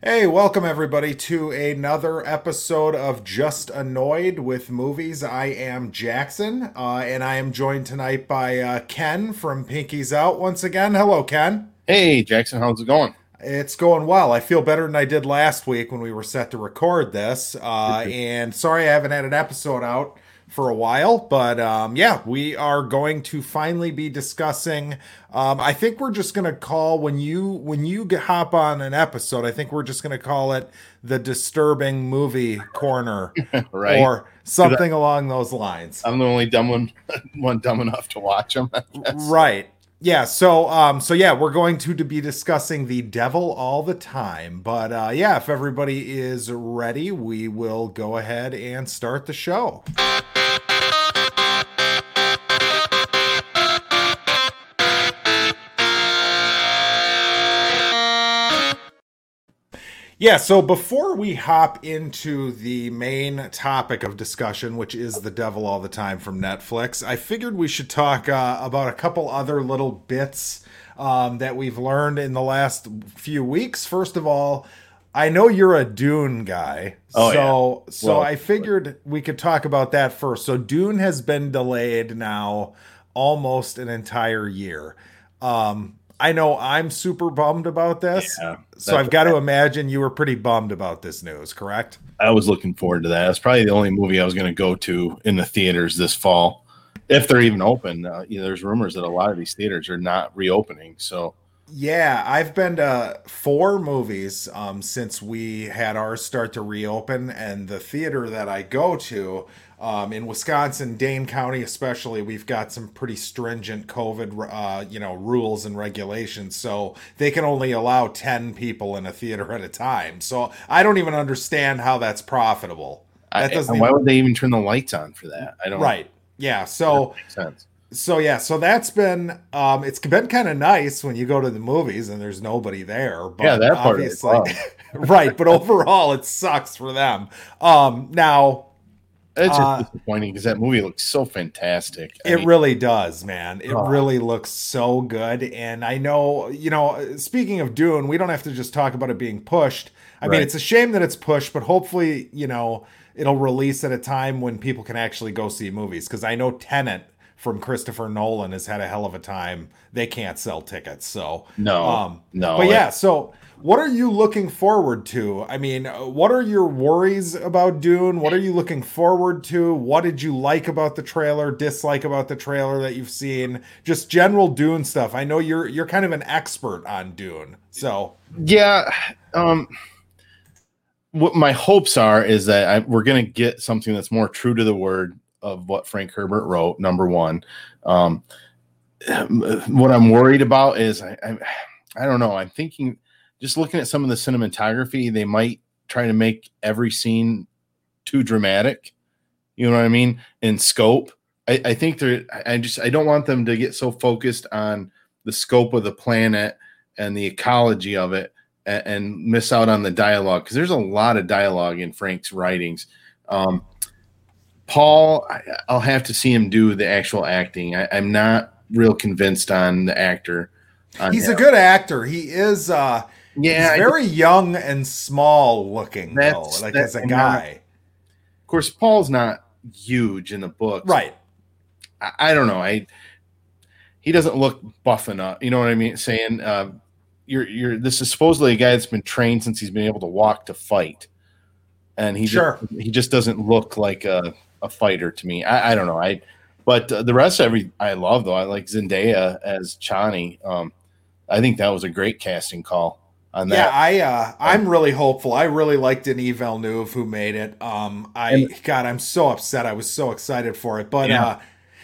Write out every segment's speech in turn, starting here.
Hey, welcome everybody to another episode of Just Annoyed with Movies. I am Jackson, uh, and I am joined tonight by uh, Ken from Pinkies Out once again. Hello, Ken. Hey, Jackson, how's it going? It's going well. I feel better than I did last week when we were set to record this. Uh, and sorry I haven't had an episode out for a while, but um, yeah, we are going to finally be discussing. Um, I think we're just going to call when you when you hop on an episode. I think we're just going to call it the disturbing movie corner, right? Or something I, along those lines. I'm the only dumb one, one dumb enough to watch them. right. Yeah, so um so yeah, we're going to, to be discussing the devil all the time. But uh yeah, if everybody is ready, we will go ahead and start the show. Yeah, so before we hop into the main topic of discussion, which is The Devil All the Time from Netflix, I figured we should talk uh, about a couple other little bits um, that we've learned in the last few weeks. First of all, I know you're a Dune guy. Oh, so yeah. so well, I figured we could talk about that first. So Dune has been delayed now almost an entire year. Um, I know I'm super bummed about this. Yeah, so I've got to imagine you were pretty bummed about this news, correct? I was looking forward to that. It's probably the only movie I was going to go to in the theaters this fall, if they're even open. Uh, you know, there's rumors that a lot of these theaters are not reopening. So, yeah, I've been to four movies um, since we had ours start to reopen, and the theater that I go to um, in Wisconsin, Dane County especially, we've got some pretty stringent COVID, uh, you know, rules and regulations. So they can only allow ten people in a theater at a time. So I don't even understand how that's profitable. That doesn't. why even... would they even turn the lights on for that? I don't. Right. Yeah. So. sense. So yeah, so that's been um it's been kind of nice when you go to the movies and there's nobody there. But yeah, that part obviously, right. But overall, it sucks for them. Um now it's just uh, disappointing because that movie looks so fantastic. I it mean, really does, man. It uh, really looks so good. And I know, you know, speaking of Dune, we don't have to just talk about it being pushed. I right. mean, it's a shame that it's pushed, but hopefully, you know, it'll release at a time when people can actually go see movies. Because I know Tenet from Christopher Nolan has had a hell of a time. They can't sell tickets, so no, um, no. But yeah, so what are you looking forward to? I mean, what are your worries about Dune? What are you looking forward to? What did you like about the trailer, dislike about the trailer that you've seen? Just general Dune stuff. I know you're you're kind of an expert on Dune. So, yeah, um what my hopes are is that I, we're going to get something that's more true to the word of what Frank Herbert wrote. Number one, um, what I'm worried about is I, I, I don't know. I'm thinking just looking at some of the cinematography, they might try to make every scene too dramatic. You know what I mean? In scope. I, I think they're I just I don't want them to get so focused on the scope of the planet and the ecology of it and, miss out on the dialogue because there's a lot of dialogue in Frank's writings. Um, Paul, I, will have to see him do the actual acting. I, am not real convinced on the actor. On He's him. a good actor. He is. uh yeah, He's very young and small looking, though, like as a guy. of course, Paul's not huge in the book, right? I, I, don't know. I he doesn't look buff enough. You know what I mean? Saying uh, you're you're this is supposedly a guy that's been trained since he's been able to walk to fight, and he sure just, he just doesn't look like a, a fighter to me. I, I don't know. I but uh, the rest of every I love though. I like Zendaya as Chani. Um, I think that was a great casting call on that. Yeah, I uh, I'm really hopeful. I really liked Denis Villeneuve who made it. Um, I and, God, I'm so upset. I was so excited for it, but yeah. uh,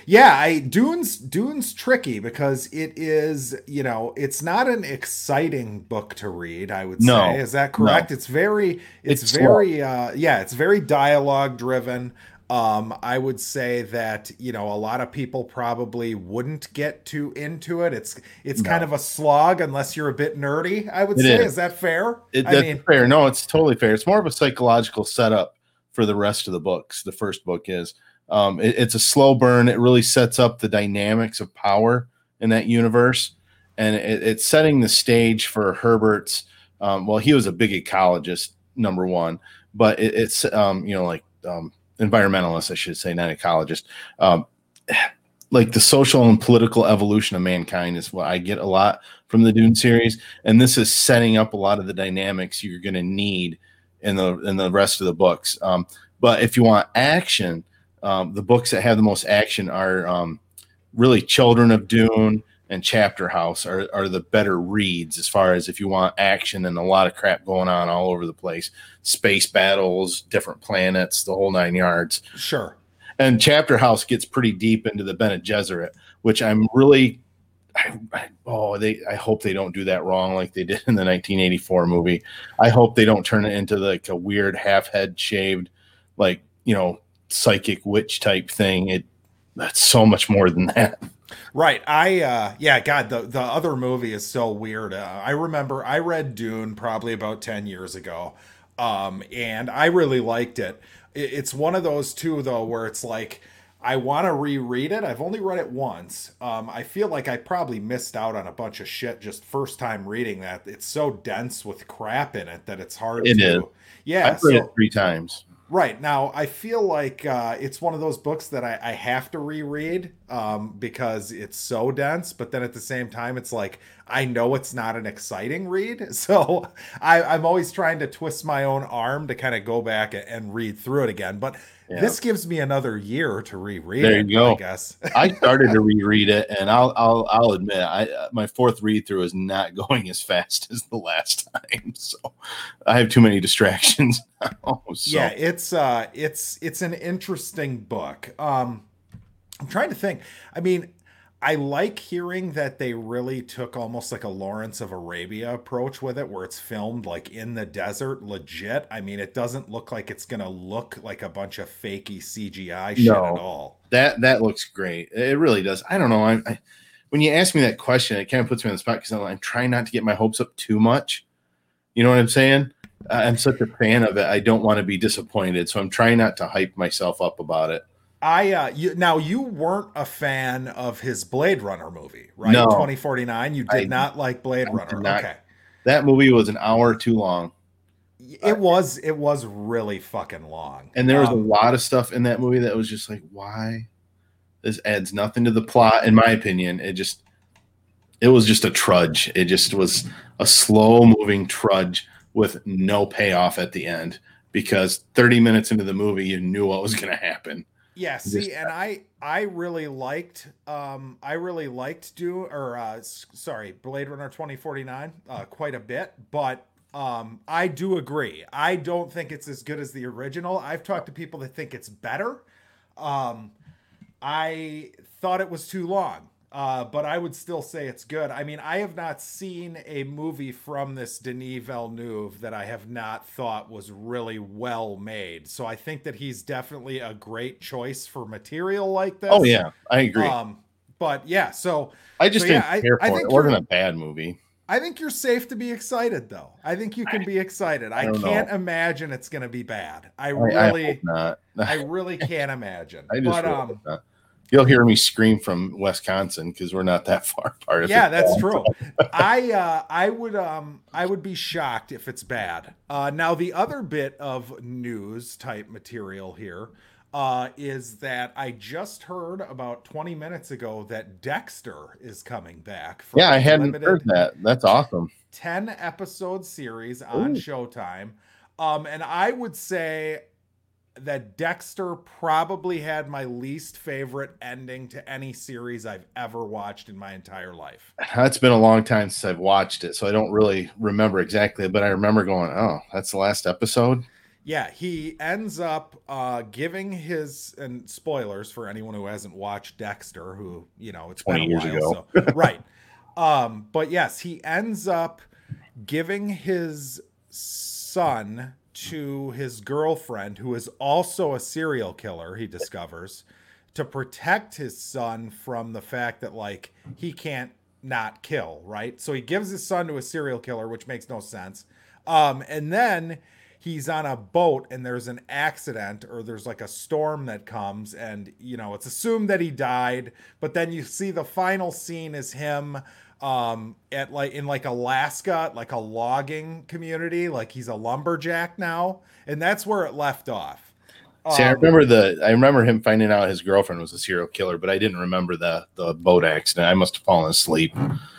yeah, I Dune's Dune's tricky because it is, you know, it's not an exciting book to read. I would no, say, is that correct? No. It's very, it's, it's very, uh, yeah, it's very dialogue driven. Um, I would say that you know a lot of people probably wouldn't get too into it. It's it's no. kind of a slog unless you're a bit nerdy. I would it say is. is. that fair? It, I mean, fair. No, it's totally fair. It's more of a psychological setup for the rest of the books. The first book is um, it, it's a slow burn. It really sets up the dynamics of power in that universe, and it, it's setting the stage for Herbert's Um, well, he was a big ecologist, number one, but it, it's um, you know like um, environmentalist, I should say, not ecologist. Um, like the social and political evolution of mankind is what I get a lot from the Dune series, and this is setting up a lot of the dynamics you're going to need in the in the rest of the books. Um, but if you want action, um, the books that have the most action are um, really Children of Dune and Chapter House are, are the better reads as far as if you want action and a lot of crap going on all over the place, space battles, different planets, the whole nine yards. Sure. And Chapter House gets pretty deep into the Bene Gesserit, which I'm really, I, I, oh, they, I hope they don't do that wrong like they did in the 1984 movie. I hope they don't turn it into like a weird half head shaved, like you know, psychic witch type thing. It that's so much more than that. Right. I uh yeah, god, the the other movie is so weird. Uh, I remember I read Dune probably about 10 years ago. Um and I really liked it. it it's one of those two though where it's like I want to reread it. I've only read it once. Um, I feel like I probably missed out on a bunch of shit just first time reading that. It's so dense with crap in it that it's hard It to. is. Yeah. I've read so- it three times. Right now, I feel like uh, it's one of those books that I, I have to reread um, because it's so dense. But then at the same time, it's like I know it's not an exciting read, so I, I'm always trying to twist my own arm to kind of go back and, read through it again. But Yeah. this gives me another year to reread. There it, you go. I guess. I started to reread it, and I'll I'll I'll admit I uh, my fourth read through is not going as fast as the last time. So I have too many distractions now. So. Yeah, it's uh it's it's an interesting book. Um I'm trying to think. I mean, I like hearing that they really took almost like a Lawrence of Arabia approach with it, where it's filmed like in the desert, legit. I mean, it doesn't look like it's gonna look like a bunch of fakey CGI shit No. at all. that that looks great. It really does. I don't know. I, I when you ask me that question, it kind of puts me on the spot because I'm, I'm trying not to get my hopes up too much. You know what I'm saying? I'm such a fan of it. I don't want to be disappointed, so I'm trying not to hype myself up about it. I uh you now you weren't a fan of his Blade Runner movie, right? No. 2049. You did I- not like Blade I Runner. not. Okay. That movie was an hour too long, It was it was really fucking long. and there was Um, a lot of stuff in that movie that was just like, why? This adds nothing to the plot, in my opinion. It just, it was just a trudge. It just was a slow moving trudge with no payoff at the end because 30 minutes into the movie, you knew what was going to happen. Yeah, see, and I I really liked um I really liked do or uh sorry, Blade Runner 2049 uh quite a bit, but um I do agree. I don't think it's as good as the original. I've talked to people that think it's better. Um I thought it was too long. Uh, but I would still say it's good. I mean, I have not seen a movie from this Denis Villeneuve that I have not thought was really well made. So I think that he's definitely a great choice for material like this. Oh, yeah, I agree. Um, but yeah, so I just so yeah, didn't I- care I for it. think It wasn't a bad movie. I think you're safe to be excited, though. I think you can be excited. I, don't can't know. imagine it's going to be bad. I I, I really, hope not. I, really can't imagine. I just but really um, not. You'll hear me scream from Wisconsin because we're not that far apart. yeah, that's bad. true. I uh, I would um I would be shocked if it's bad. Uh, now the other bit of news type material here uh, is that I just heard about 20 minutes ago that Dexter is coming back. Yeah, I hadn't heard that. That's awesome. 10 episode series on Ooh. Showtime. Um, and I would say that Dexter probably had my least favorite ending to any series I've ever watched in my entire life. That's been a long time since I've watched it, so I don't really remember exactly, but I remember going, "Oh, that's the last episode." Yeah, he ends up uh, giving his and spoilers for anyone who hasn't watched Dexter, who you know it's been 20 a years while, so, right? Um, but yes, he ends up giving his son to his girlfriend, who is also a serial killer. He discovers to protect his son from the fact that like he can't not kill, right? So he gives his son to a serial killer, which makes no sense. Um, and then he's on a boat and there's an accident or there's like a storm that comes and you know it's assumed that he died but then you see the final scene is him um at like in like Alaska, like a logging community, like he's a lumberjack now, and that's where it left off. See, I Um, remember the I remember him finding out his girlfriend was a serial killer, but I didn't remember the the boat accident. I must have fallen asleep.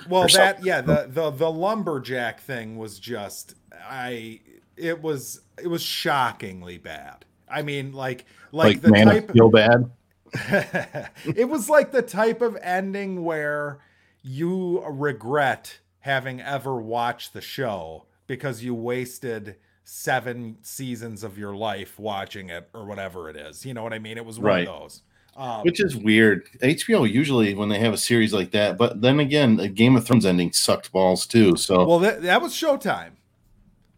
well that something. yeah the the the lumberjack thing was just i it was it was shockingly bad i mean like like, Like, the man, I type feel bad. it was like the type of ending where you regret having ever watched the show because you wasted seven seasons of your life watching it or whatever it is you know what i mean it was one Right. of those um, Which is weird. HBO usually when they have a series like that, but then again, the Game of Thrones ending sucked balls too. So well that, that was showtime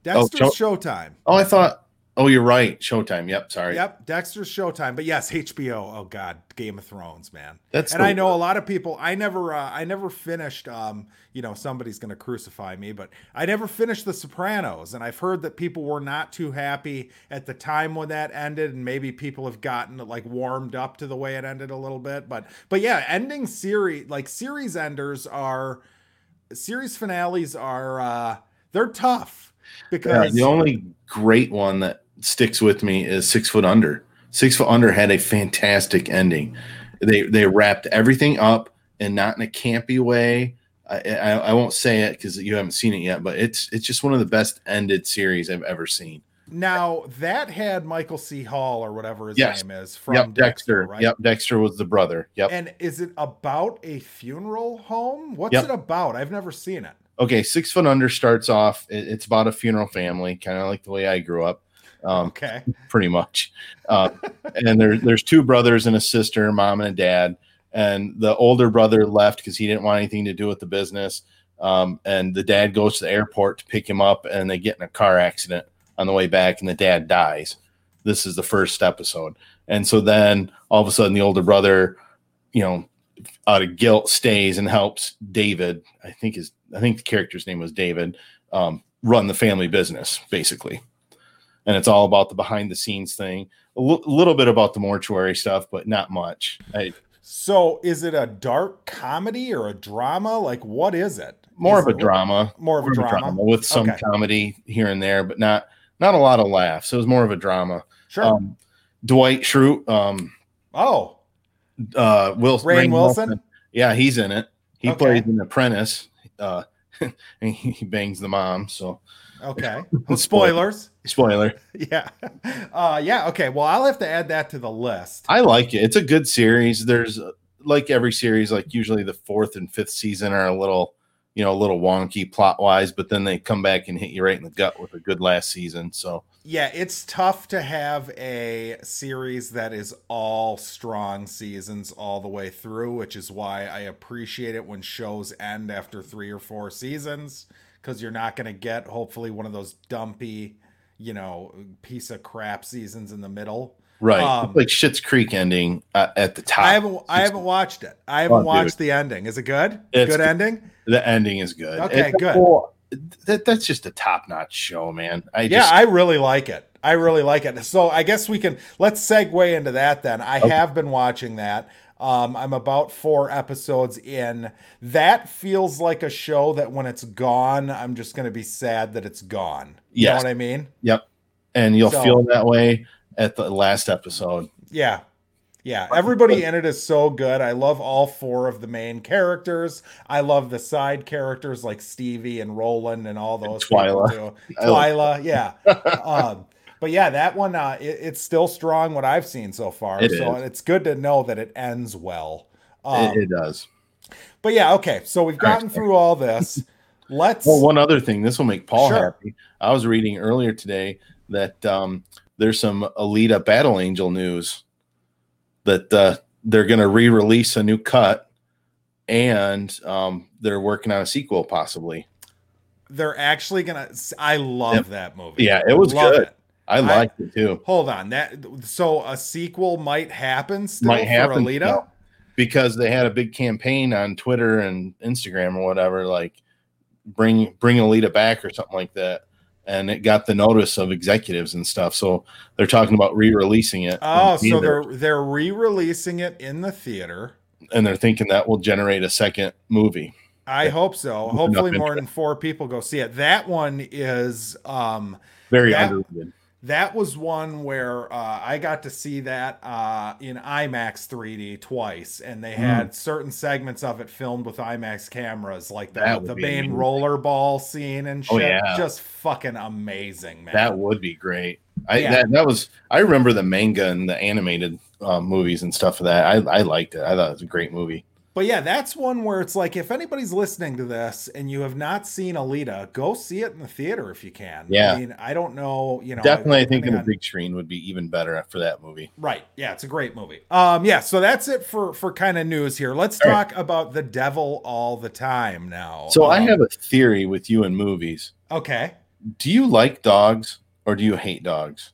dexter's showtime oh, I thought. Oh, you're right. Showtime. Yep. Sorry. Yep, Dexter's Showtime. But yes, HBO. Oh God, Game of Thrones, man. That's and the- I know a lot of people. I never, uh, I never finished. Um, you know, somebody's gonna crucify me, but I never finished The Sopranos, and I've heard that people were not too happy at the time when that ended, and maybe people have gotten like warmed up to the way it ended a little bit. But, but yeah, ending series like series enders are series finales are uh they're tough Yeah, because the only great one that sticks with me is Six Foot Under. Six Foot Under had a fantastic ending. They they wrapped everything up and not in a campy way. I, I, I won't say it because you haven't seen it yet, but it's it's just one of the best ended series I've ever seen. Now that had Michael C. Hall or whatever his Yes. name is from yep, Dexter, Dexter. right? Yep, Dexter was the brother. Yep. And is it about a funeral home? What's Yep. it about? I've never seen it. Okay, Six Foot Under starts off. It, it's about a funeral family, kind of like the way I grew up. Um, Okay. pretty much. Uh, and there, there's two brothers and a sister, mom and a dad. And the older brother left because he didn't want anything to do with the business. Um, and the dad goes to the airport to pick him up, and they get in a car accident on the way back, and the dad dies. This is the first episode. And so then all of a sudden, the older brother, you know, out of guilt, stays and helps David. I think his, I think the character's name was David. Um, run the family business, basically and it's all about the behind the scenes thing. A l- little bit about the mortuary stuff, but not much. I, So is it a dark comedy or a drama? Like what is it? more Is of a it- drama, More of a drama. with some Okay. comedy here and there, but not not a lot of laughs. It was more of a drama. Sure. Um, Dwight Schrute, um, oh, uh, Will Rainn Wilson? yeah, he's in it. He Okay. plays an apprentice. Uh, and he bangs the mom. So okay. Spoilers. spoiler. Yeah. Uh yeah, okay. Well, I'll have to add that to the list. I like it. It's a good series. There's uh, like every series, like usually the fourth and fifth season are a little, you know, a little wonky plot wise, but then they come back and hit you right in the gut with a good last season. So Yeah, it's tough to have a series that is all strong seasons all the way through, which is why I appreciate it when shows end after three or four seasons, because you're not going to get, hopefully, one of those dumpy, you know, piece of crap seasons in the middle. right, Um, like Schitt's Creek ending uh, at the top. I haven't, I haven't watched it. I haven't Oh, dude. watched the ending. Is it good? It's good good. ending. the ending is good. Okay, It's good. whole- that, that's just a top notch show, man. I yeah, just I really like it. I really like it. So I guess we can let's segue into that then. I Okay. have been watching that. Um, I'm about four episodes in. That feels like a show that when it's gone, I'm just going to be sad that it's gone. You Yes. know what I mean? Yep. And you'll So- feel that way at the last episode. Yeah. Yeah. Everybody in it is so good. I love all four of the main characters. I love the side characters like Stevie and Roland and all those Twyla. people too. Twyla, yeah. um, but yeah, that one uh, it, it's still strong. What I've seen so far, It so is. it's good to know that it ends well. Um, it, it does. but yeah, okay. So we've gotten through all this. Let's. Well, one other thing, this will make Paul Sure. happy. I was reading earlier today that um, there's some Alita Battle Angel news that uh, they're going to re-release a new cut, and um, they're working on a sequel, possibly. they're actually gonna. I love Yep. that movie. Yeah, it was Love good. it. I liked it too Hold on. That so a sequel might happen still Might happen for Alita. because they had a big campaign on Twitter and Instagram or whatever, like bring bring Alita back or something like that. And it got the notice of executives and stuff. So they're talking about re-releasing it. Oh, so they're they're re-releasing it in the theater. and they're thinking that will generate a second movie. I hope so. Hopefully, more than four people go see it. That one is um, very that, underrated. That was one where uh, I got to see that uh, in IMAX 3D twice, and they had mm. certain segments of it filmed with IMAX cameras, like the, the main rollerball scene and oh, shit. Oh, yeah. Just fucking amazing, man. That would be great. I yeah. that, that was I remember the manga and the animated uh, movies and stuff of that. I, I liked it. I thought it was a great movie. But yeah, that's one where it's like if anybody's listening to this and you have not seen Alita, go see it in the theater if you can. Yeah. I mean, I don't know, you know. Definitely I, think in the big screen would be even better for that movie. Right. Yeah, it's a great movie. Um yeah, so that's it for for kind of news here. Let's all talk right. about The Devil All the Time now. So um, I have a theory with you in movies. Okay. Do you like dogs or do you hate dogs?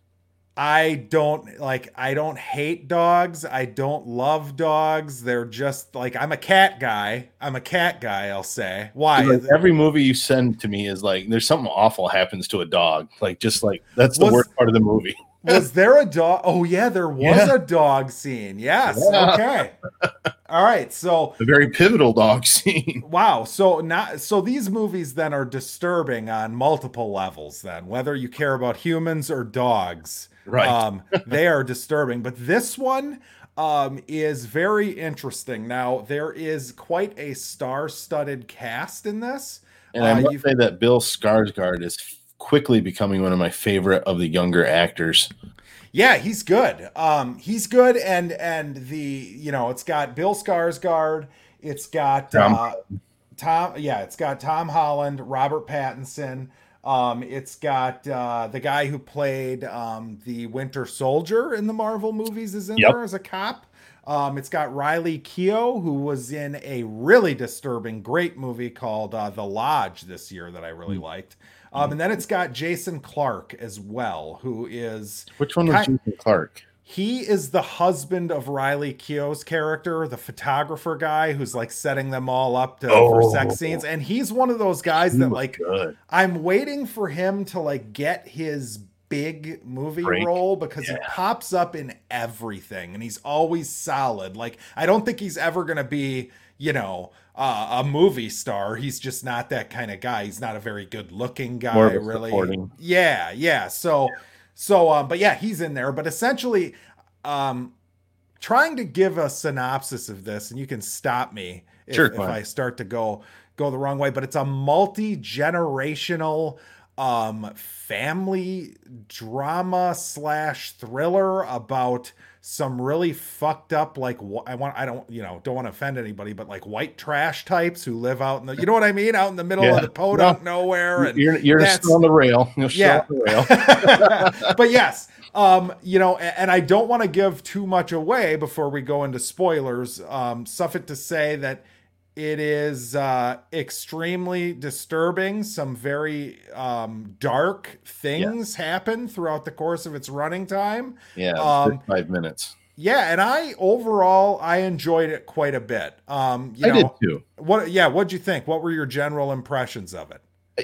I don't like I don't hate dogs. I don't love dogs. They're just like I'm a cat guy. I'm a cat guy, I'll say. Why? Like every movie you send to me is like there's something awful happens to a dog. Like just like that's the was, worst part of the movie. was there a dog? Oh yeah, there was yeah. a dog scene. Yes. Yeah. Okay. All right. So a very pivotal dog scene. Wow. So not so these movies then are disturbing on multiple levels then, whether you care about humans or dogs. Right. Um, they are disturbing. But this one um, is very interesting. Now, there is quite a star studded cast in this. And I uh, must say that Bill Skarsgård is quickly becoming one of my favorite of the younger actors. Yeah, he's good. Um, he's good, and and the you know it's got Bill Skarsgård, it's got Tom, uh, Tom yeah, it's got Tom Holland, Robert Pattinson, um, it's got uh, the guy who played um, the Winter Soldier in the Marvel movies is in yep. there as a cop. Um, it's got Riley Keough, who was in a really disturbing, great movie called uh, The Lodge this year that I really mm-hmm. liked. Um, and then it's got Jason Clarke as well, who is which one was Jason Clarke? He is the husband of Riley Keough's character, the photographer guy who's like setting them all up to, oh. for sex scenes. And he's one of those guys that like good. I'm waiting for him to like get his big movie Break. role because yeah. he pops up in everything and he's always solid. Like I don't think he's ever gonna be, you know, uh, a movie star. He's just not that kind of guy. He's not a very good looking guy, really. Supporting. Yeah, yeah. So yeah so, um, but yeah, he's in there. But essentially, um, trying to give a synopsis of this, and you can stop me if, sure, if I start to go go the wrong way. But it's a multi generational um family drama slash thriller about some really fucked up like I want I don't you know don't want to offend anybody but like white trash types who live out in the you know what I mean out in the middle yeah. of the podunk no, nowhere and you're you're still on the rail you're yeah. The rail. but yes um you know and, I don't want to give too much away before we go into spoilers um suffice to say that it is uh, extremely disturbing. Some very um, dark things yeah. happen throughout the course of its running time. Yeah, um, five minutes. Yeah, and I overall I enjoyed it quite a bit. Um, you I know, did too. What? Yeah, what'd you think? What were your general impressions of it?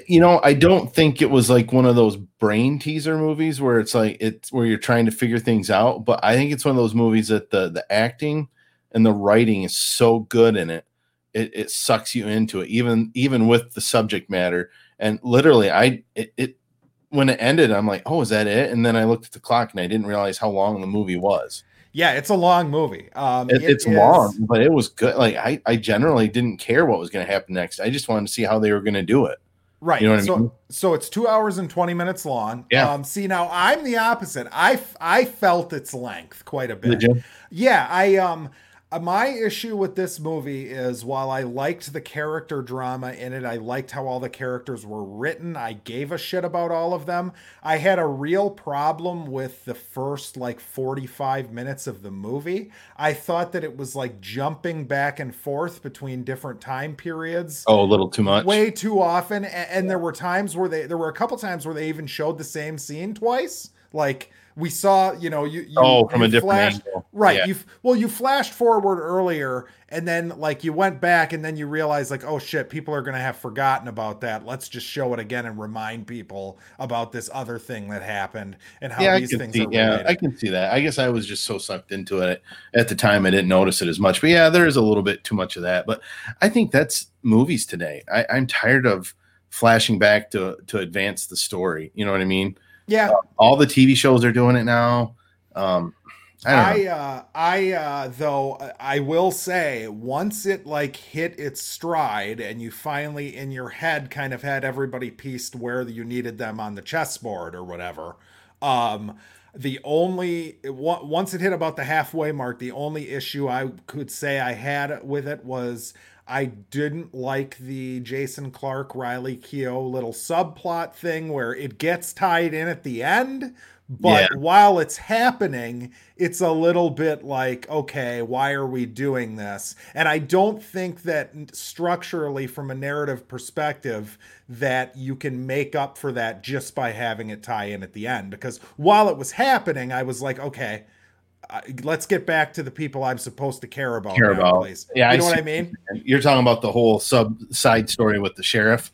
You know, I don't think it was like one of those brain teaser movies where it's like it's where you're trying to figure things out. But I think it's one of those movies that the the acting and the writing is so good in it it, it sucks you into it, even even with the subject matter. And literally, I it, it when it ended, I'm like, oh, is that it? And then I looked at the clock and I didn't realize how long the movie was. Yeah, it's a long movie. Um, it, it it's is... long, but it was good. Like I, I generally didn't care what was going to happen next. I just wanted to see how they were going to do it. Right. You know so, I mean? so it's two hours and 20 minutes long. Yeah. Um, see, now I'm the opposite. I, I felt its length quite a bit. Yeah. I, um, Uh, my issue with this movie is while I liked the character drama in it, I liked how all the characters were written, I gave a shit about all of them. I had a real problem with the first like 45 minutes of the movie. I thought that it was like jumping back and forth between different time periods. Oh, a little too much. Way too often. And, and there were times where they, there were a couple times where they even showed the same scene twice. Like, we saw, you know, you, you oh from you a different angle. Right. Yeah. You well, you flashed forward earlier, and then like you went back, and then you realized like, oh shit, people are gonna have forgotten about that. Let's just show it again and remind people about this other thing that happened and how yeah, these things see. are Yeah, related. I can see that. I guess I was just so sucked into it at the time. I didn't notice it as much. But yeah, there is a little bit too much of that. But I think that's movies today. I, I'm tired of flashing back to to advance the story. You know what I mean? Yeah. All the TV shows are doing it now. Um, I. I uh I uh though uh, I will say once it like hit its stride and you finally in your head kind of had everybody pieced where you needed them on the chessboard or whatever um the only once it hit about the halfway mark the only issue I could say I had with it was I didn't like the Jason Clarke Riley Keough little subplot thing where it gets tied in at the end but Yeah. while it's happening, it's a little bit like, okay, why are we doing this? And I don't think that structurally, from a narrative perspective, that you can make up for that just by having it tie in at the end. Because while it was happening, I was like, okay, uh, let's get back to the people I'm supposed to care about. Care about. Yeah, you I know what I mean? You're talking about the whole sub side story with the sheriff,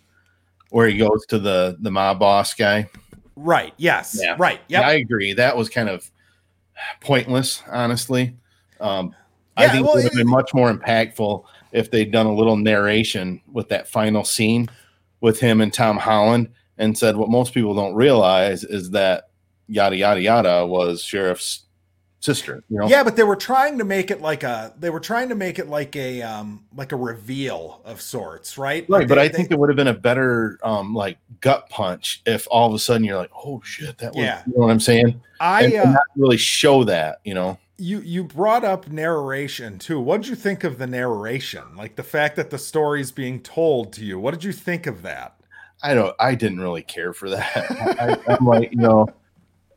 where he goes to the the mob boss guy. Right. Yes. Yeah. Right. Yep. Yeah, I agree. That was kind of pointless, honestly. Um, I think well, it would have been much more impactful if they'd done a little narration with that final scene with him and Tom Holland and said what most people don't realize is that yada yada yada was sheriff's sister. You know, Yeah, but they were trying to make it like a they were trying to make it like a um like a reveal of sorts, right? right. But They- I think it would have been a better um like gut punch if all of a sudden you're like, oh shit, that was. Yeah. You know what I'm saying? I and, uh, and not really show that. You know. you you brought up narration too. What did you think of the narration? Like the fact that the story's being told to you. What did you think of that? I don't. I didn't really care for that. I, I'm like, you know,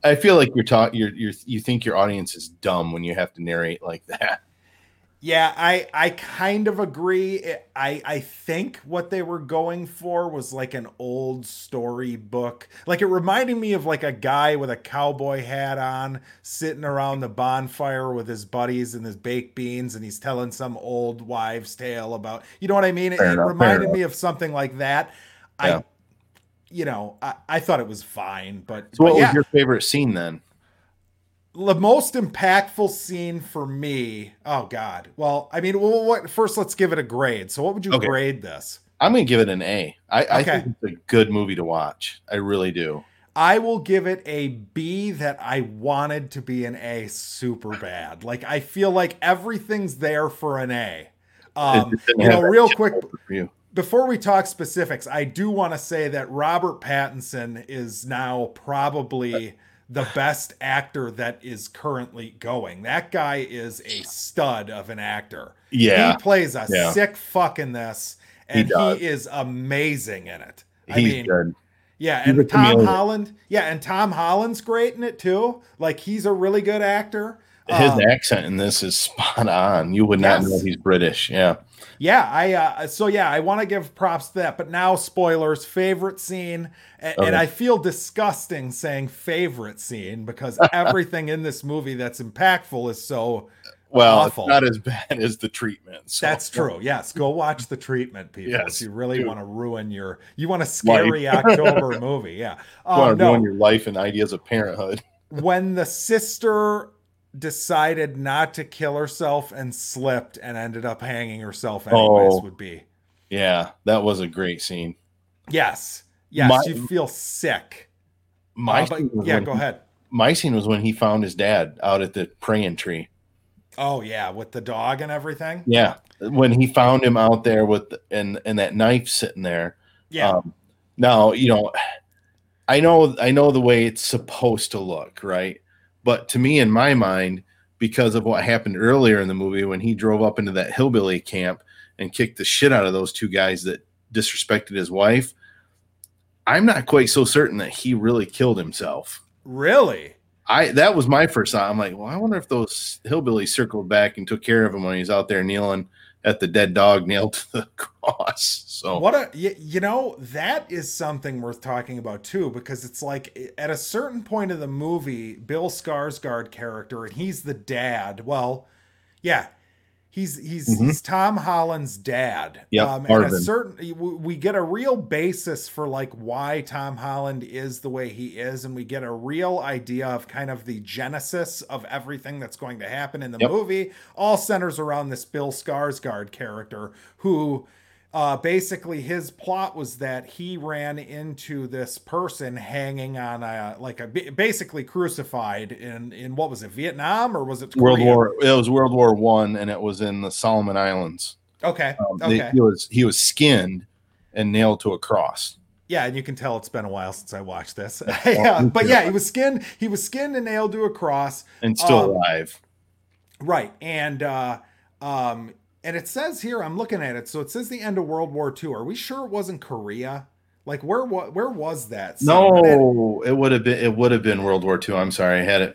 I feel like you're talking. You're, you're you think your audience is dumb when you have to narrate like that. Yeah, I I kind of agree. I I think what they were going for was like an old story book. Like it reminded me of like a guy with a cowboy hat on sitting around the bonfire with his buddies and his baked beans and he's telling some old wives tale about You know what I mean? It fair reminded me of something like that. Yeah. I you know, I, I thought it was fine, but, So, what but yeah was your favorite scene then? the most impactful scene for me oh god well i mean well, what first let's give it a grade so what would you Okay. grade this I'm gonna give it an A. I, Okay. think it's a good movie to watch. I really do. i will give it a b that i wanted to be an a super bad like i feel like everything's there for an a um It just didn't you know real quick for you. Before we talk specifics, I do want to say that Robert Pattinson is now probably the best actor that is currently going. That guy is a stud of an actor. Yeah, He plays a Yeah. sick fuck in this, and he, does. is amazing in it. I he's mean, good. yeah, He's and Tom chameleon. Holland, yeah, and Tom Holland's great in it too. Like he's a really good actor. His Um, accent in this is spot on. You would not Yes. know he's British. Yeah. Yeah, I uh, so yeah, I want to give props to that. But now spoilers, favorite scene, and, and I feel disgusting saying favorite scene because everything in this movie that's impactful is so. Well, Awful. not as bad as the treatment. so- That's true. Yes, go watch the treatment, people. Yes, if you really want to ruin your, you want a scary October movie. Yeah. You want Um, to no, ruin your life and ideas of parenthood. when the sister decided not to kill herself and slipped and ended up hanging herself anyways Oh. would be Yeah, that was a great scene. yes yes My- you feel sick My Uh, but- yeah go he- ahead My scene was when he found his dad out at the praying tree. oh yeah with the dog and everything Yeah, when he found him out there with and and that knife sitting there. yeah Um, now you know, I know I know the way it's supposed to look, right? But to me, in my mind, because of what happened earlier in the movie when he drove up into that hillbilly camp and kicked the shit out of those two guys that disrespected his wife, I'm not quite so certain that he really killed himself. really I that was my first thought. I'm like, well, I wonder if those hillbillies circled back and took care of him when he was out there kneeling at the dead dog nailed to the cross. So what a you, know that is something worth talking about too because it's like at a certain point of the movie, Bill Skarsgård character and he's the dad. Well, yeah, He's he's, mm-hmm. he's Tom Holland's dad. Yeah, um, and a certain we get a real basis for like why Tom Holland is the way he is, and we get a real idea of kind of the genesis of everything that's going to happen in the yep. movie. All centers around this Bill Skarsgård character who uh, basically his plot was that he ran into this person hanging on a like a basically crucified in in what was it Vietnam or was it Korea? World War it was World War One and it was in the Solomon Islands. Okay. Um, okay. he was he was skinned and nailed to a cross. Yeah, and you can tell it's been a while since I watched this. yeah, but yeah, he was skinned. He was skinned and nailed to a cross, and still um, alive. Right, and uh, um, and it says here, I'm looking at it. So it says the end of World War II. Are we sure it wasn't Korea? Like where what where was that? no, it, it would have been it would have been World War II. I'm sorry, I had it.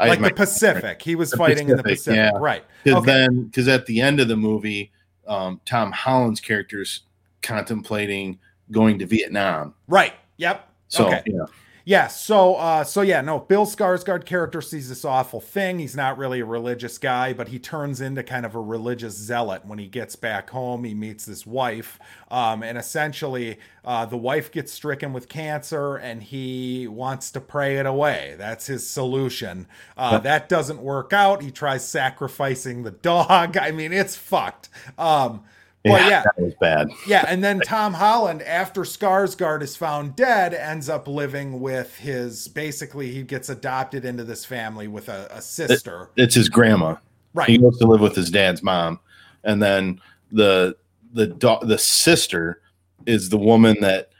I like the Pacific. He was fighting Pacific, in the Pacific, yeah. right? Because okay. then, because at the end of the movie, um, Tom Holland's character's contemplating going to Vietnam. Right. Yep. So okay. yeah. Yeah, so uh so yeah, no, Bill Skarsgård character sees this awful thing. He's not really a religious guy, but he turns into kind of a religious zealot when he gets back home. He meets this wife, um, and essentially uh, the wife gets stricken with cancer, and he wants to pray it away. That's his solution. Uh, that doesn't work out. He tries sacrificing the dog. I mean, it's fucked. Um, but yeah, yeah, that was bad. Yeah, and then Tom Holland, after Skarsgård is found dead, ends up living with his. Basically, he gets adopted into this family with a, a sister. It, it's his grandma. Right. He goes to live with his dad's mom, and then the the the sister is the woman that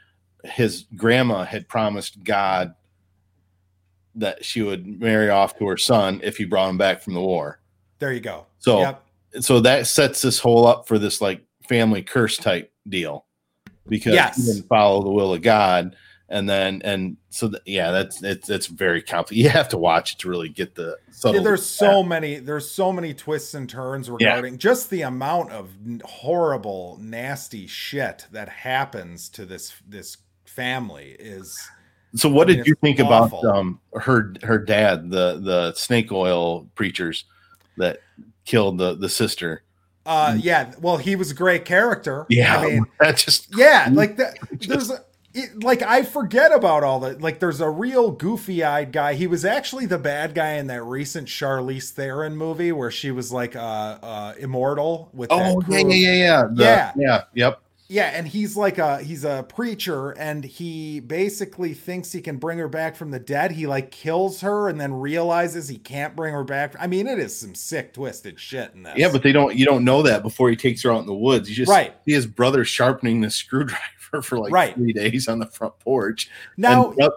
his grandma had promised God that she would marry off to her son if he brought him back from the war. There you go. So, yep. so that sets this whole up for this like family curse type deal because yes. didn't follow the will of God. And then, and so, th- yeah, that's it's it's very complicated. You have to watch it to really get the. Yeah, there's so many, there's so many twists and turns regarding yeah. just the amount of horrible, nasty shit that happens to this this family is. So, what I mean, did you think awful. about um her her dad, the the snake oil preachers that killed the the sister? Uh, yeah. Well, he was a great character. Yeah. I mean, that just yeah, like that. There's a, it, like I forget about all that. Like, there's a real goofy-eyed guy. He was actually the bad guy in that recent Charlize Theron movie where she was like uh, uh immortal with. Oh yeah, yeah, yeah, yeah, the, yeah, yeah, yep. Yeah, and he's like a he's a preacher and he basically thinks he can bring her back from the dead. He like kills her and then realizes he can't bring her back. I mean, it is some sick twisted shit in this. Yeah, but they don't you don't know that before he takes her out in the woods. You just right. see his brother sharpening the screwdriver for like right. 3 days on the front porch. Now and,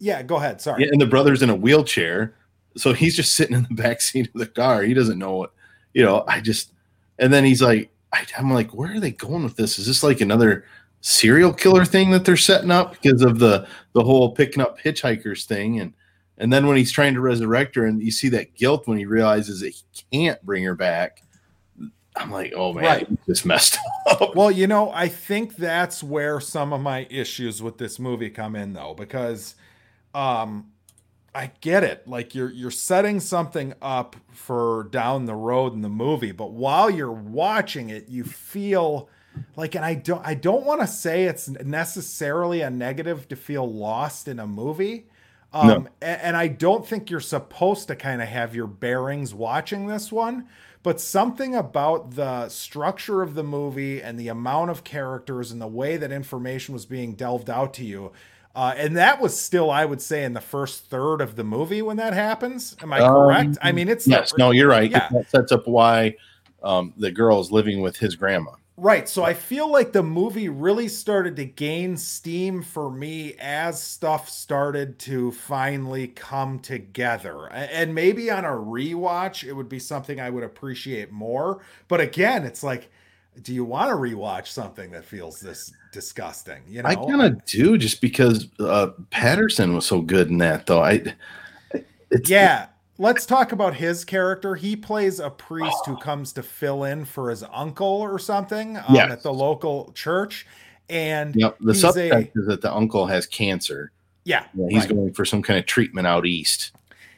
Yeah, go ahead. Sorry. and the brother's in a wheelchair. So he's just sitting in the back seat of the car. He doesn't know what, you know, I just and then he's like I, I'm like, where are they going with this? Is this like another serial killer thing that they're setting up because of the the whole picking up hitchhikers thing and and then when he's trying to resurrect her and you see that guilt when he realizes that he can't bring her back i'm like oh man right. just messed up well you know i think that's where some of my issues with this movie come in though because um I get it. Like you're you're setting something up for down the road in the movie, but while you're watching it, you feel like and I don't I don't want to say it's necessarily a negative to feel lost in a movie. Um no. and, and I don't think you're supposed to kind of have your bearings watching this one, but something about the structure of the movie and the amount of characters and the way that information was being delved out to you uh, and that was still, I would say, in the first third of the movie when that happens. Am I correct? Um, I mean, it's yes. no, you're right. Yeah. That sets up why um, the girl is living with his grandma. Right. So I feel like the movie really started to gain steam for me as stuff started to finally come together. And maybe on a rewatch, it would be something I would appreciate more. But again, it's like, do you want to rewatch something that feels this disgusting. You know, I kind of do just because uh, Pattinson was so good in that, though. I, yeah, let's talk about his character. He plays a priest who comes to fill in for his uncle or something um, Yes. at the local church. And Yep. The subtext a- is that the uncle has cancer. yeah, Yeah, he's right. going for some kind of treatment out east.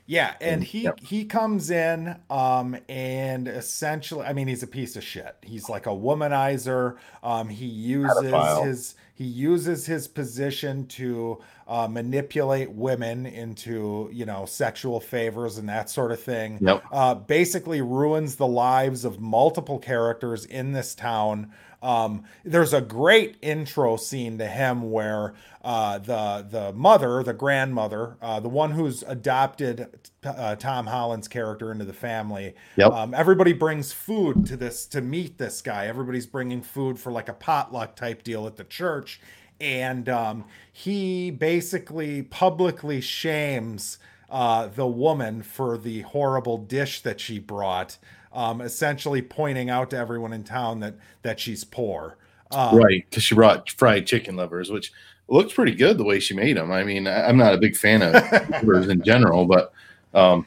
Yeah, and he Yep. he comes in um and essentially I mean he's a piece of shit. He's like a womanizer. Um he uses his he uses his position to uh, manipulate women into, you know, sexual favors and that sort of thing. Yep. Uh basically ruins the lives of multiple characters in this town. Um, there's a great intro scene to him where uh, the the mother, the grandmother, uh, the one who's adopted uh, Tom Holland's character into the family. Yep. Um, everybody brings food to this to meet this guy. Everybody's bringing food for like a potluck type deal at the church, and um, he basically publicly shames uh, the woman for the horrible dish that she brought. Um, essentially pointing out to everyone in town that that she's poor. Um, right. Because she brought fried chicken livers, which looks pretty good the way she made them. I mean, I- I'm not a big fan of livers in general, but um,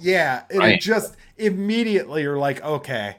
Yeah, it just immediately you're like, okay,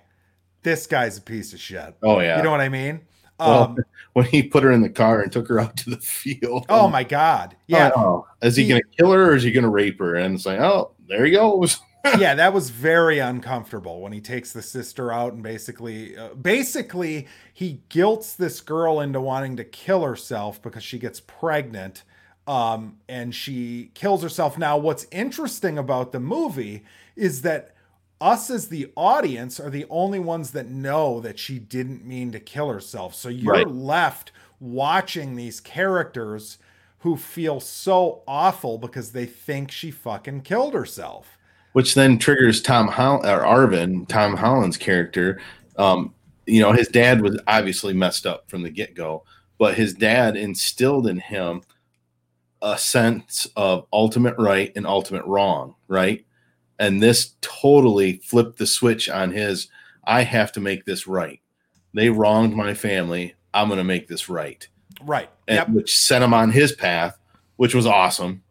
this guy's a piece of shit. oh yeah. You know what I mean? Well, Um, when he put her in the car and took her out to the field. oh my god, yeah, Oh, is he, He- going to kill her or is he going to rape her? And it's like, oh, there he goes. yeah, that was very uncomfortable when he takes the sister out and basically, uh, basically, he guilts this girl into wanting to kill herself because she gets pregnant, um, and she kills herself. Now, what's interesting about the movie is that us as the audience are the only ones that know that she didn't mean to kill herself. So you're Right. left watching these characters who feel so awful because they think she fucking killed herself. which then triggers Tom or Arvin, Tom Holland's character. Um, you know, his dad was obviously messed up from the get go, but his dad instilled in him a sense of ultimate right and ultimate wrong, right? And this totally flipped the switch on his I have to make this right. They wronged my family. I'm going to make this right. Right. And Yep. which sent him on his path, which was awesome.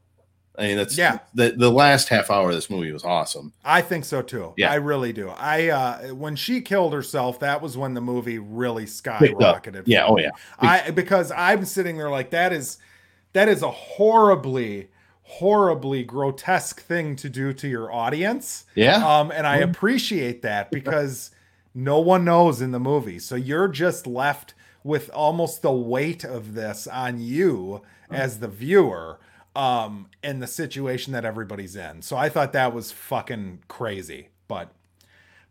I mean, that's Yeah. The the last half hour of this movie was awesome. I think so too. Yeah. I really do. I uh when she killed herself, that was when the movie really skyrocketed. Yeah. Oh yeah. I because I'm sitting there like that is that is a horribly horribly grotesque thing to do to your audience. Yeah. Um and I appreciate that because no one knows in the movie. So you're just left with almost the weight of this on you as the viewer um in the situation that everybody's in. So I thought that was fucking crazy. But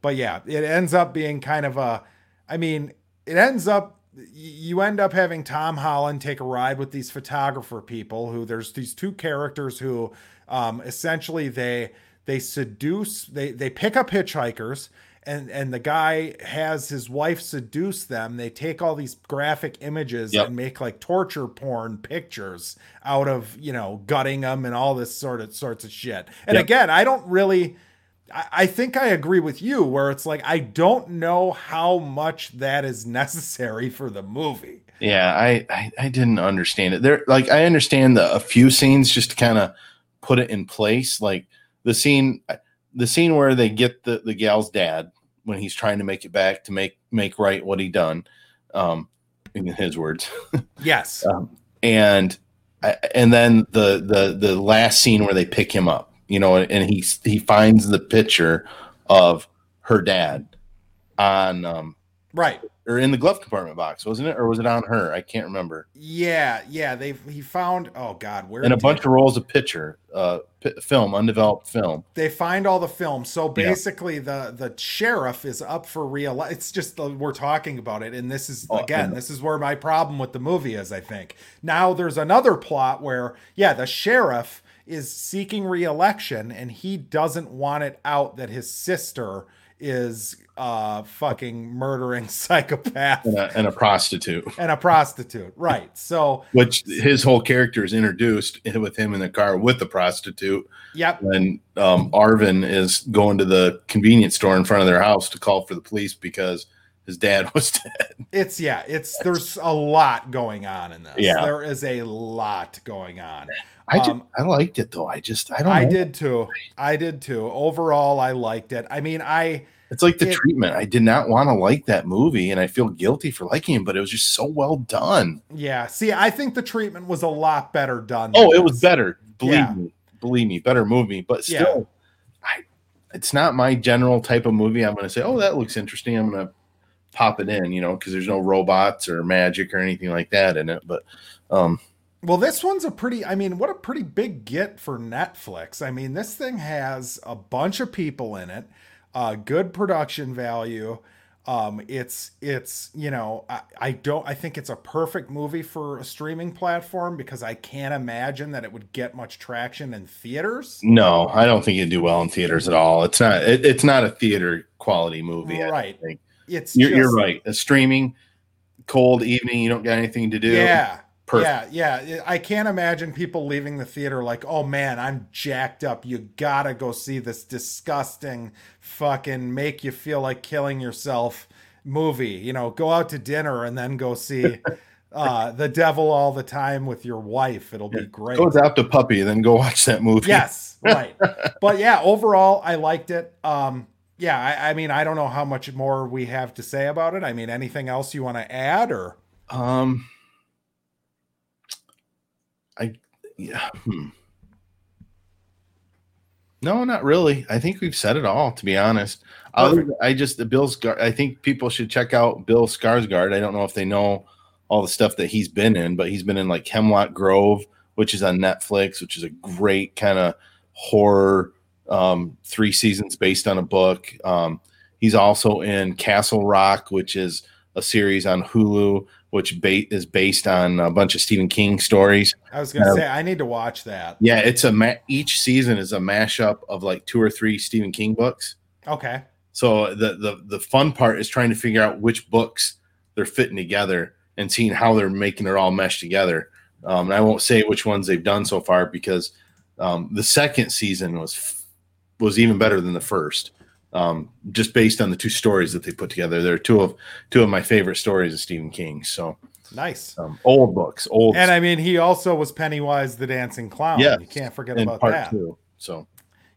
but yeah, it ends up being kind of a I mean, it ends up you end up having Tom Holland take a ride with these photographer people who there's these two characters who um essentially they they seduce they they pick up hitchhikers and and the guy has his wife seduce them they take all these graphic images Yep. and make like torture porn pictures out of you know gutting them and all this sort of sorts of shit and Yep. again i don't really I think I agree with you where it's like I don't know how much that is necessary for the movie. Yeah. I, I I didn't understand it. There, like, I understand the a few scenes just to kind of put it in place. Like the scene, the scene where they get the the gal's dad when he's trying to make it back to make make right what he done, um, in his words. Yes. um, and I- and then the the the last scene where they pick him up, you know, and he he finds the picture of her dad on um Right. or in the glove compartment box, wasn't it, or was it on her? I can't remember. Yeah, yeah, they he found oh god, where And a bunch of rolls of picture, uh, p- film, undeveloped film. they find all the film. So Yeah. basically the the sheriff is up for real it's just uh, we're talking about it and this is Oh, again, this is where my problem with the movie is, I think. Now there's another plot where yeah, the sheriff is seeking re-election and he doesn't want it out that his sister is uh fucking murdering psychopath And a, and a prostitute, and a prostitute. Right. So, which his whole character is introduced with him in the car with the prostitute. yep. when um, Arvin is going to the convenience store in front of their house to call for the police because his dad was dead. It's yeah, it's there's a lot going on in this. Yeah. There is a lot going on. I just, Um, I liked it though. I just I don't. I know. did too. I did too. Overall, I liked it. I mean, I It's like the it- treatment. I did not want to like that movie, and I feel guilty for liking it, but it was just so well done. yeah. See, I think the treatment was a lot better done. Oh, than it was better. Believe Yeah. me, believe me, better movie. But Yeah. still, I it's not my general type of movie. I'm going to say, oh, that looks interesting. I'm going to pop it in, you know, because there's no robots or magic or anything like that in it. But um, Well, this one's a pretty, I mean, what a pretty big get for Netflix. I mean, this thing has a bunch of people in it, uh, good production value. Um, it's, it's, you know, I, I don't, I think it's a perfect movie for a streaming platform because I can't imagine that it would get much traction in theaters. no, I don't think it'd do well in theaters at all. It's not. It, it's not a theater quality movie. I Right. think. It's, You're, you're right. A streaming, cold evening. You don't got anything to do. Yeah. Perfect. Yeah, yeah. I can't imagine people leaving the theater like, oh man, I'm jacked up. You gotta go see this disgusting, fucking make you feel like killing yourself movie. You know, go out to dinner and then go see uh The Devil All the Time with your wife. It'll be great. Go out a puppy, then go watch that movie. Yes, right. but yeah, overall, I liked it. Um, yeah, I, I mean, I don't know how much more we have to say about it. I mean, anything else you want to add or? Um, I yeah. Hmm. No, not really. I think we've said it all. To be honest, Other- I just the Bill Scar. I think people should check out Bill Skarsgård. I don't know if they know all the stuff that he's been in, but he's been in like Hemlock Grove, which is on Netflix, which is a great kind of horror. Um, three seasons based on a book. Um, he's also in Castle Rock, which is a series on Hulu, which ba- is based on a bunch of Stephen King stories. I was gonna Um, say I need to watch that. Yeah, it's a ma- each season is a mashup of like two or three Stephen King books. Okay. So the the the fun part is trying to figure out which books they're fitting together and seeing how they're making it all mesh together. Um, and I won't say which ones they've done so far because um, the second season was was even better than the first, um, just based on the two stories that they put together. They're two of two of my favorite stories of Stephen King. So Nice. um, old books, old And I mean, he also was Pennywise the Dancing Clown. Yeah. You can't forget about part that. two. So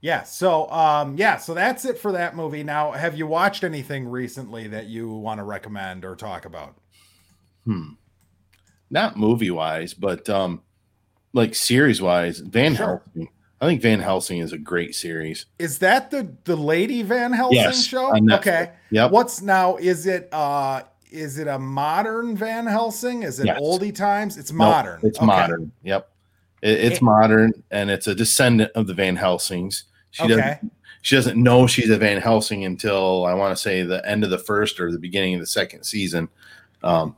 Yeah. So, um, yeah. So that's it for that movie. Now, have you watched anything recently that you want to recommend or talk about? hmm. not movie wise, but um, like series wise, Van Sure. Helsing. I think Van Helsing is a great series. Is that the the Lady Van Helsing Yes, show? Okay. Yep. What's now? Is it uh is it a modern Van Helsing? Is it Yes. oldie times? It's Nope, modern. it's Okay. modern. Yep. It, it's It- modern and it's a descendant of the Van Helsings. She Okay. doesn't she doesn't know she's a Van Helsing until I want to say the end of the first or the beginning of the second season. Um,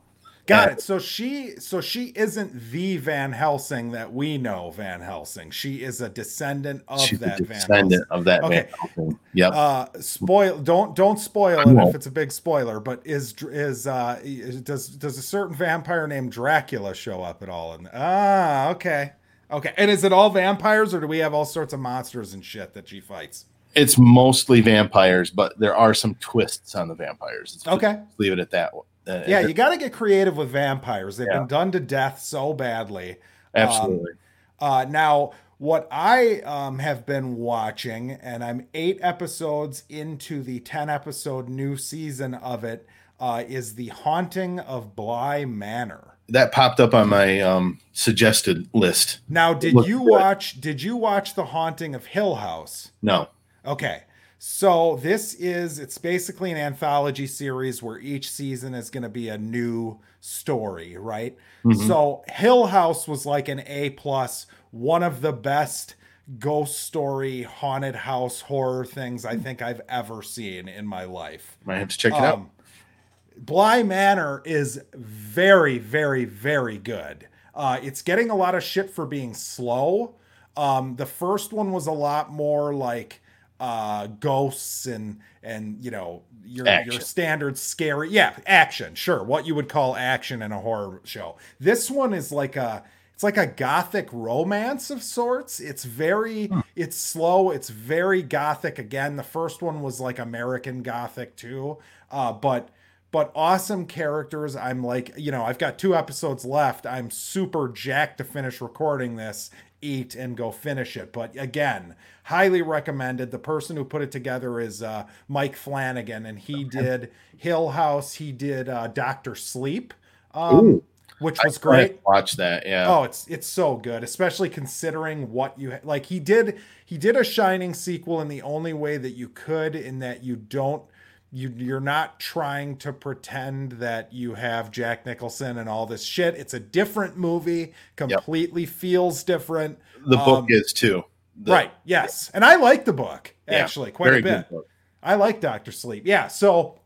Got it. So she so she isn't the Van Helsing that we know Van Helsing. She is a descendant of she's that a Van descendant Helsing. of that Okay. Van. Yep. Uh spoil don't don't spoil it if it's a big spoiler, but is is uh does does a certain vampire named Dracula show up at all in Ah, okay. Okay. And is it all vampires or do we have all sorts of monsters and shit that she fights? it's mostly vampires, but there are some twists on the vampires. Let's Okay. leave it at that. Uh, Yeah, you got to get creative with vampires. They've Yeah. been done to death so badly. absolutely. Uh, now, what I um, have been watching, and I'm eight episodes into the 10 episode new season of it, uh, is The Haunting of Bly Manor. that popped up on my um, suggested list. Now, did you watch? Did you watch The Haunting of Hill House? No. Okay. So this is it's basically an anthology series where each season is going to be a new story, right? Mhm. So Hill House was like an A plus, one of the best ghost story haunted house horror things I think I've ever seen in my life. Might have to check it out. Um, Bly Manor is very, very, very good. Uh, it's getting a lot of shit for being slow. Um, the first one was a lot more like uh, ghosts and and you know your your standard scary yeah action sure what you would call action in a horror show. This one is like a it's like a gothic romance of sorts. It's very it's slow. It's very gothic. Again, the first one was like American gothic too, uh, but but awesome characters. I'm like, you know, I've got two episodes left. I'm super jacked to finish recording this, eat, and go finish it. But again, highly recommended. The person who put it together is uh, Mike Flanagan, and he did Hill House. He did uh, Doctor Sleep, um, which was great. Watch that. Yeah. Oh, it's it's so good, especially considering what you like. He did he did a Shining sequel in the only way that you could, in that you don't you you're not trying to pretend that you have Jack Nicholson and all this shit. It's a different movie, completely feels different. the book um, is too. The- right? Yes, and I like the book Yeah, actually quite very a bit. good book. I like Doctor Sleep. Yeah. So,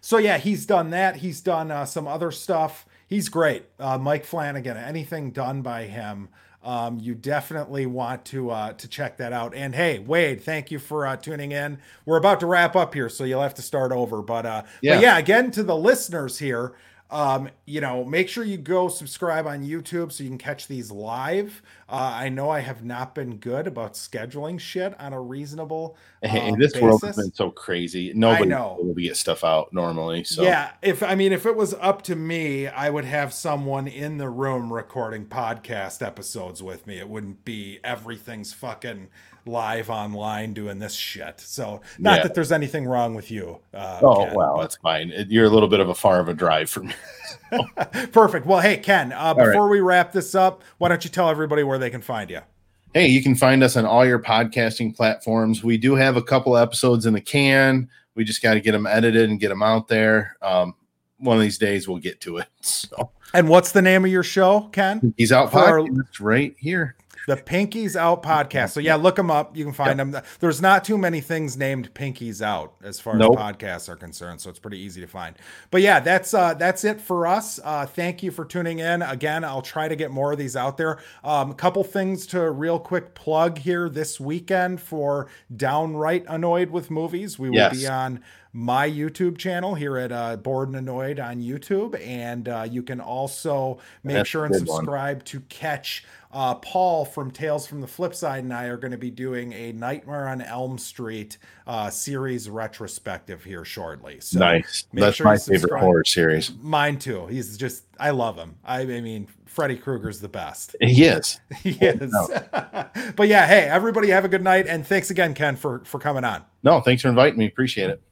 so yeah, he's done that. He's done uh, some other stuff. He's great. Uh, Mike Flanagan. Anything done by him, um, you definitely want to uh, to check that out. And hey, Wade, thank you for uh, tuning in. We're about to wrap up here, so you'll have to start over. But uh, Yeah. but yeah, again to the listeners here. Um, you know, make sure you go subscribe on YouTube so you can catch these live. Uh, I know I have not been good about scheduling shit on a reasonable Hey, um, this world has been so crazy. Nobody know. will get stuff out normally. So Yeah, if I mean if it was up to me, I would have someone in the room recording podcast episodes with me. It wouldn't be everything's fucking live online doing this shit. So not Yeah. that there's anything wrong with you. Uh, Oh Ken, well, but- that's fine. You're a little bit of a far of a drive for me. perfect. Well, hey Ken, uh, right. before we wrap this up, why don't you tell everybody where they can find you? Hey, you can find us on all your podcasting platforms. We do have a couple episodes in the can. We just got to get them edited and get them out there. Um, one of these days we'll get to it. So And what's the name of your show, Ken? he's out For our- right here. The Pinkies Out podcast. So yeah, look them up. You can find them. There's not too many things named Pinkies Out as far Nope. as podcasts are concerned, so it's pretty easy to find. But yeah, that's uh that's it for us. Uh thank you for tuning in. Again, I'll try to get more of these out there. Um a couple things to real quick plug here this weekend for downright annoyed with movies. We will Yes. be on my YouTube channel here at uh, Bored and Annoyed on YouTube, and uh, you can also make That's sure and good one. subscribe to catch uh, Paul from Tales from the Flip Side and I are going to be doing a Nightmare on Elm Street uh, series retrospective here shortly. So nice. That's sure my favorite horror series. Mine too. He's just I love him. I, I mean Freddy Krueger's the best. He is. He is. but yeah, hey, everybody have a good night and thanks again, Ken, for for coming on. No, thanks for inviting me. Appreciate it.